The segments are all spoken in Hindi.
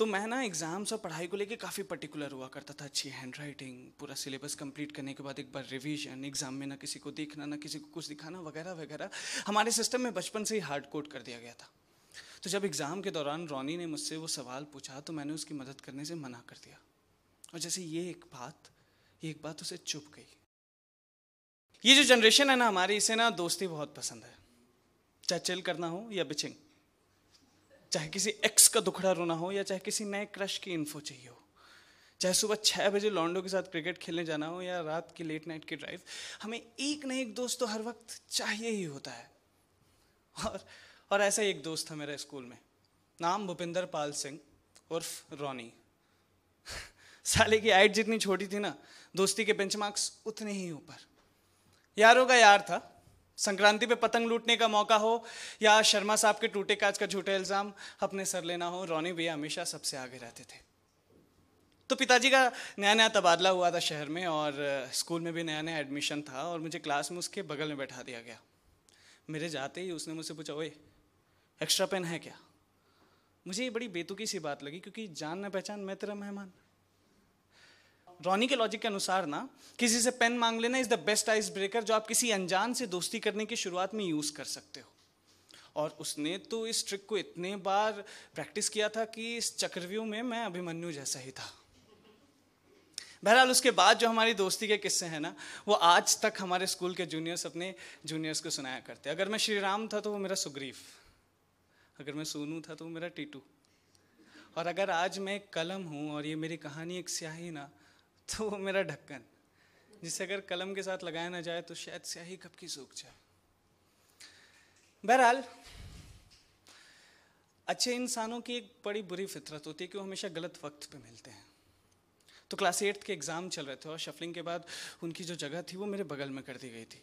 तो मैं ना एग्ज़ाम्स और पढ़ाई को लेके काफ़ी पर्टिकुलर हुआ करता था, अच्छी हैंड राइटिंग पूरा सिलेबस कंप्लीट करने के बाद एक बार रिवीजन एग्ज़ाम में ना किसी को देखना, ना किसी को कुछ दिखाना, वगैरह वगैरह, हमारे सिस्टम में बचपन से ही हार्ड कोड कर दिया गया था। तो जब एग्ज़ाम के दौरान रोनी ने मुझसे वो सवाल पूछा तो मैंने उसकी मदद करने से मना कर दिया। और जैसे ये एक बात, ये एक बात उसे चुप गई। ये जो जनरेशन है ना हमारी, इसे ना दोस्ती बहुत पसंद है। चाहे चिल करना हो या बिचिंग चाहे किसी एक्स का दुखड़ा रोना हो या चाहे किसी नए क्रश की इन्फो चाहिए हो। चाहे सुबह छः बजे लॉन्डो के साथ क्रिकेट खेलने जाना हो या रात की लेट नाइट की ड्राइव हमें एक न एक दोस्त तो हर वक्त चाहिए ही होता है। और और ऐसा ही एक दोस्त था मेरा स्कूल में। नाम भूपिंदर पाल सिंह, उर्फ़ रोनी। साले की हाइट जितनी छोटी थी ना, दोस्ती के बेंचमार्क्स उतने ही ऊपर। यारों का यार था संक्रांति पे पतंग लूटने का मौका हो या शर्मा साहब के टूटे काज का झूठे इल्ज़ाम, अपने सर लेना हो, रोनी भैया हमेशा सबसे आगे रहते थे। तो पिताजी का नया नया तबादला हुआ था शहर में और स्कूल में भी नया नया एडमिशन था और मुझे क्लास में उसके बगल में बैठा दिया गया। मेरे जाते ही उसने मुझसे पूछा, ओए एक्स्ट्रा पेन है क्या? मुझे ये बड़ी बेतुकी सी बात लगी क्योंकि जान न पहचान मैं तेरा मेहमान। रॉनी के लॉजिक के अनुसार ना, किसी से पेन मांग लेना is the best ice breaker जो आप किसी अनजान से दोस्ती करने की शुरुआत में यूज़ कर सकते हो। और उसने तो इस ट्रिक को इतने बार प्रैक्टिस किया था कि इस चक्रव्यूह में मैं अभिमन्यु जैसा ही था। बहरहाल उसके बाद जो हमारी दोस्ती के किस्से हैं ना, वो आज तक हमारे स्कूल के जूनियर्स अपने जूनियर्स को सुनाया करते अगर मैं श्री राम था तो वो मेरा सुग्रीव, अगर मैं सोनू था तो वो मेरा टीटू। और अगर आज मैं कलम हूँ और ये मेरी कहानी एक स्याही ना तो वो मेरा ढक्कन। जिसे अगर कलम के साथ लगाया ना जाए तो शायद स्याही कब की सूख जाए। बहरहाल, अच्छे इंसानों की एक बड़ी बुरी फितरत होती है कि वो हमेशा गलत वक्त पे मिलते हैं। तो क्लास एट्थ के एग्ज़ाम चल रहे थे और शफलिंग के बाद उनकी जो जगह थी, वो मेरे बगल में कर दी गई थी।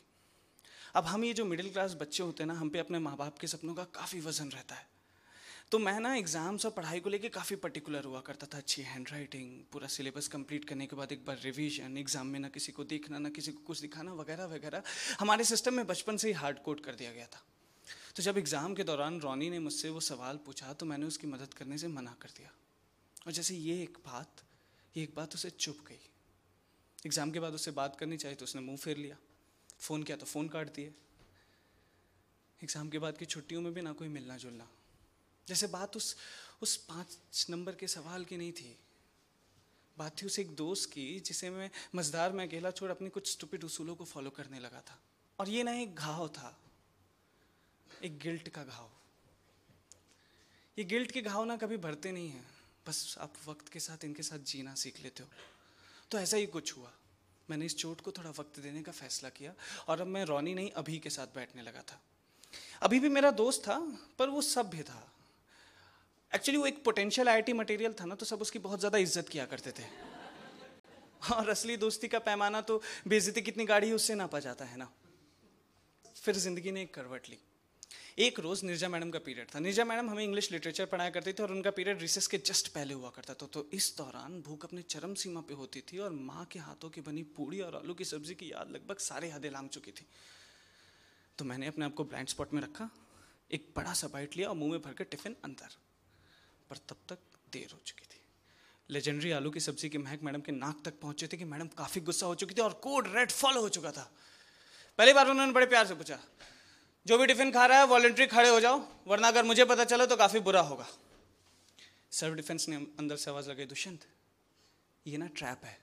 अब हम ये जो मिडिल क्लास बच्चे होते हैं ना, हम पे अपने माँ बाप के सपनों का काफ़ी वज़न रहता है। तो मैं ना एग्ज़ाम्स और पढ़ाई को लेके काफ़ी पर्टिकुलर हुआ करता था, अच्छी हैंड राइटिंग पूरा सिलेबस कंप्लीट करने के बाद एक बार रिवीजन एग्ज़ाम में ना किसी को देखना, ना किसी को कुछ दिखाना, वगैरह वगैरह। हमारे सिस्टम में बचपन से ही हार्ड कोड कर दिया गया था। तो जब एग्ज़ाम के दौरान रोनी ने मुझसे वो सवाल पूछा तो मैंने उसकी मदद करने से मना कर दिया। और जैसे ये एक बात, ये एक बात उसे चुप गई। एग्ज़ाम के बाद उससे बात करनी चाहिए तो उसने मुँह फेर लिया। फ़ोन किया तो फ़ोन काट दिए। एग्ज़ाम के बाद की छुट्टियों में भी ना कोई मिलना जुलना जैसे बात उस उस पाँच नंबर के सवाल की नहीं थी। बात थी उस एक दोस्त की, जिसे मैं मजदार में अकेला छोड़ अपनी कुछ स्टूपिड उसूलों को फॉलो करने लगा था। और ये ना एक घाव था, एक गिल्ट का घाव। ये गिल्ट के घाव ना कभी भरते नहीं हैं, बस आप वक्त के साथ इनके साथ जीना सीख लेते हो। तो ऐसा ही कुछ हुआ। मैंने इस चोट को थोड़ा वक्त देने का फैसला किया, और अब मैं रोनी नहीं, अभी के साथ बैठने लगा था। अभी भी मेरा दोस्त था, पर वो सभ्य था। एक्चुअली वो एक पोटेंशियल आईटी मटेरियल था ना तो सब उसकी बहुत ज़्यादा इज़्ज़त किया करते थे। और असली दोस्ती का पैमाना तो बेजती कितनी गाड़ी उससे नापा जाता है ना। फिर ज़िंदगी ने एक करवट ली। एक रोज़ निर्जा मैडम का पीरियड था। निर्जा मैडम हमें इंग्लिश लिटरेचर पढ़ाया करती थी और उनका पीरियड रिसेस के जस्ट पहले हुआ करता था। तो इस दौरान भूख अपने चरम सीमा पे होती थी और माँ के हाथों की बनी पूड़ी और आलू की सब्ज़ी की याद लगभग सारे हदें लांग चुकी थी। तो मैंने अपने आप को ब्लाइंड स्पॉट में रखा, एक बड़ा सा बाइट लिया और मुँह में भर के टिफ़िन अंदर। पर तब तक देर हो चुकी थी। लेजेंडरी आलू की सब्ज़ी की महक मैडम के नाक तक पहुँचे थे कि मैडम काफ़ी गुस्सा हो चुकी थी और कोड रेड फॉलो हो चुका था। पहली बार उन्होंने बड़े प्यार से पूछा, जो भी टिफ़िन खा रहा है वॉलेंट्री खड़े हो जाओ, वरना अगर मुझे पता चला तो काफ़ी बुरा होगा। सेल्फ डिफेंस ने अंदर से आवाज़ लगाई, दुष्यंत, ये ना ट्रैप है।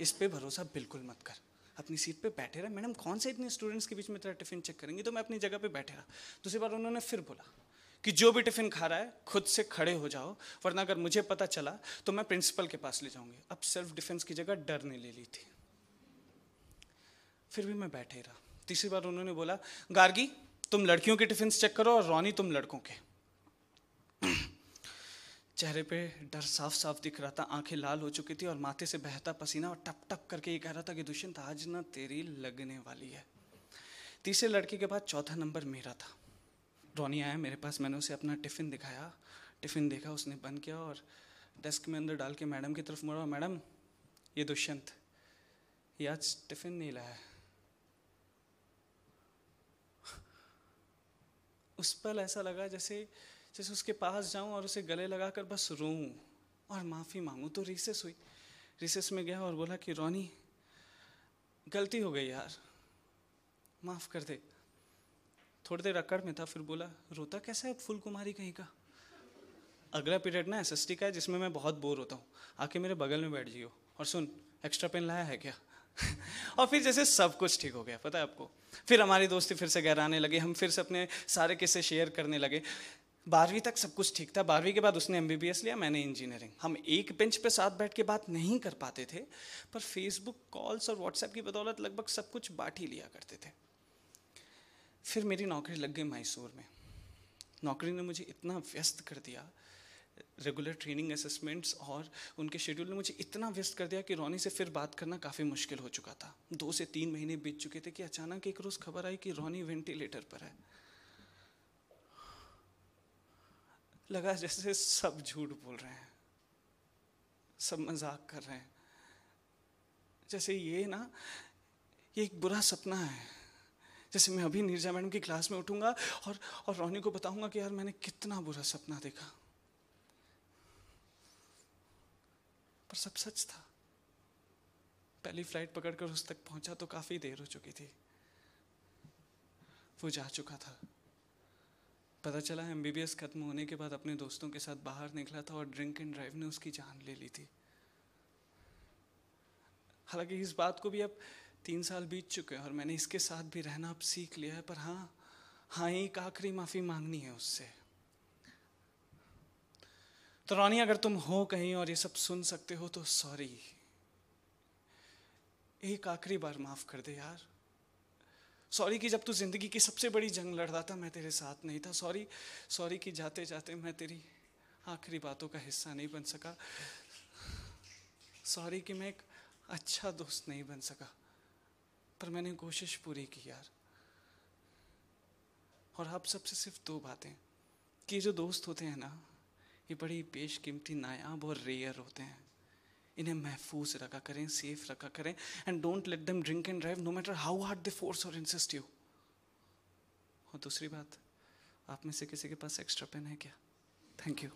इस पे भरोसा बिल्कुल मत कर। अपनी सीट पे बैठे रहा। मैडम, कौन से इतने स्टूडेंट्स के बीच में तेरा टिफ़िन चेक करेंगे? तो मैं अपनी जगह पे बैठे रहा। दूसरी बार उन्होंने फिर बोला कि जो भी टिफ़िन खा रहा है, खुद से खड़े हो जाओ, वरना अगर मुझे पता चला तो मैं प्रिंसिपल के पास ले जाऊँगी। अब सेल्फ डिफेंस की जगह डर ने ले ली थी। फिर भी मैं बैठे रहा। तीसरी बार उन्होंने बोला, गार्गी, तुम लड़कियों के टिफ़िन चेक करो और रोनी तुम लड़कों के। चेहरे पे डर साफ़ साफ़ दिख रहा था। आँखें लाल हो चुकी थी और माथे से बहता पसीना और टप टप करके ये कह रहा था कि, दुष्यंत, आज ना तेरी लगने वाली है। तीसरे लड़के के बाद चौथा नंबर मेरा था। रोनी आया मेरे पास मैंने उसे अपना टिफ़िन दिखाया। टिफ़िन देखा, उसने बंद किया और डेस्क में अंदर डाल के मैडम की तरफ़ मुड़ा। मैडम, ये दुष्यंत, ये आज टिफ़िन नहीं लाया उस पल ऐसा लगा जैसे जैसे उसके पास जाऊँ और उसे गले लगाकर बस रोऊं। और माफ़ी मांगूं तो रिसेस हुई। रिसेस में गया और बोला कि, रोनी, गलती हो गई यार। माफ़ कर दे। थोड़ी देर अकड़ में था, फिर बोला, रोता कैसा है फुल कुमारी कहीं का? अगला पीरियड ना एसएसटी का है, जिसमें मैं बहुत बोर होता हूँ। आके मेरे बगल में बैठ जियो। और सुन एक्स्ट्रा पेन लाया है क्या? और फिर जैसे सब कुछ ठीक हो गया, पता है आपको? फिर हमारी दोस्ती फिर से गहराने लगी, हम फिर से अपने सारे किस्से शेयर करने लगे। बारहवीं तक सब कुछ ठीक था। बारहवीं के बाद उसने एमबीबीएस लिया, मैंने इंजीनियरिंग हम एक बेंच पे साथ बैठ के बात नहीं कर पाते थे, पर फेसबुक कॉल्स और व्हाट्सएप की बदौलत लगभग सब कुछ बांट ही लिया करते थे। फिर मेरी नौकरी लग गई मैसूर में। नौकरी ने मुझे इतना व्यस्त कर दिया रेगुलर ट्रेनिंग असेसमेंट्स और उनके शेड्यूल ने मुझे इतना व्यस्त कर दिया कि रोनी से फिर बात करना काफ़ी मुश्किल हो चुका था। दो से तीन महीने बीत चुके थे कि अचानक एक रोज़ खबर आई कि रोनी वेंटिलेटर पर है। लगा जैसे सब झूठ बोल रहे हैं, सब मज़ाक कर रहे हैं। जैसे ये ना, ये एक बुरा सपना है। जैसे मैं अभी नीरजा मैडम की क्लास में उठूँगा और और रोनी को बताऊँगा कि यार मैंने कितना बुरा सपना देखा। पर सब सच था। पहली फ़्लाइट पकड़कर उस तक पहुँचा तो काफ़ी देर हो चुकी थी। वो जा चुका था। पता चला एमबीबीएस खत्म होने के बाद अपने दोस्तों के साथ बाहर निकला था और ड्रिंक एंड ड्राइव ने उसकी जान ले ली थी। हालाँकि इस बात को भी अब तीन साल बीत चुके हैं और मैंने इसके साथ भी रहना अब सीख लिया है, पर हाँ हाँ एक आखिरी माफ़ी मांगनी है उससे। तो रानी, अगर तुम हो कहीं और ये सब सुन सकते हो तो सॉरी। एक आखिरी बार माफ़ कर दे यार। सॉरी कि जब तू ज़िंदगी की सबसे बड़ी जंग लड़ रहा था, मैं तेरे साथ नहीं था। सॉरी सॉरी कि जाते जाते मैं तेरी आखिरी बातों का हिस्सा नहीं बन सका। सॉरी कि मैं एक अच्छा दोस्त नहीं बन सका। पर मैंने कोशिश पूरी की यार। और आप सबसे सिर्फ़ दो बातें। कि जो दोस्त होते हैं ना, ये बड़ी बेशकीमती नायाब और रेयर होते हैं। इन्हें महफूज रखा करें, सेफ़ रखा करें and don't let them drink and drive no matter how hard they force और इंसिस्ट यू और दूसरी बात, आप में से किसी के पास एक्स्ट्रा पेन है क्या? Thank you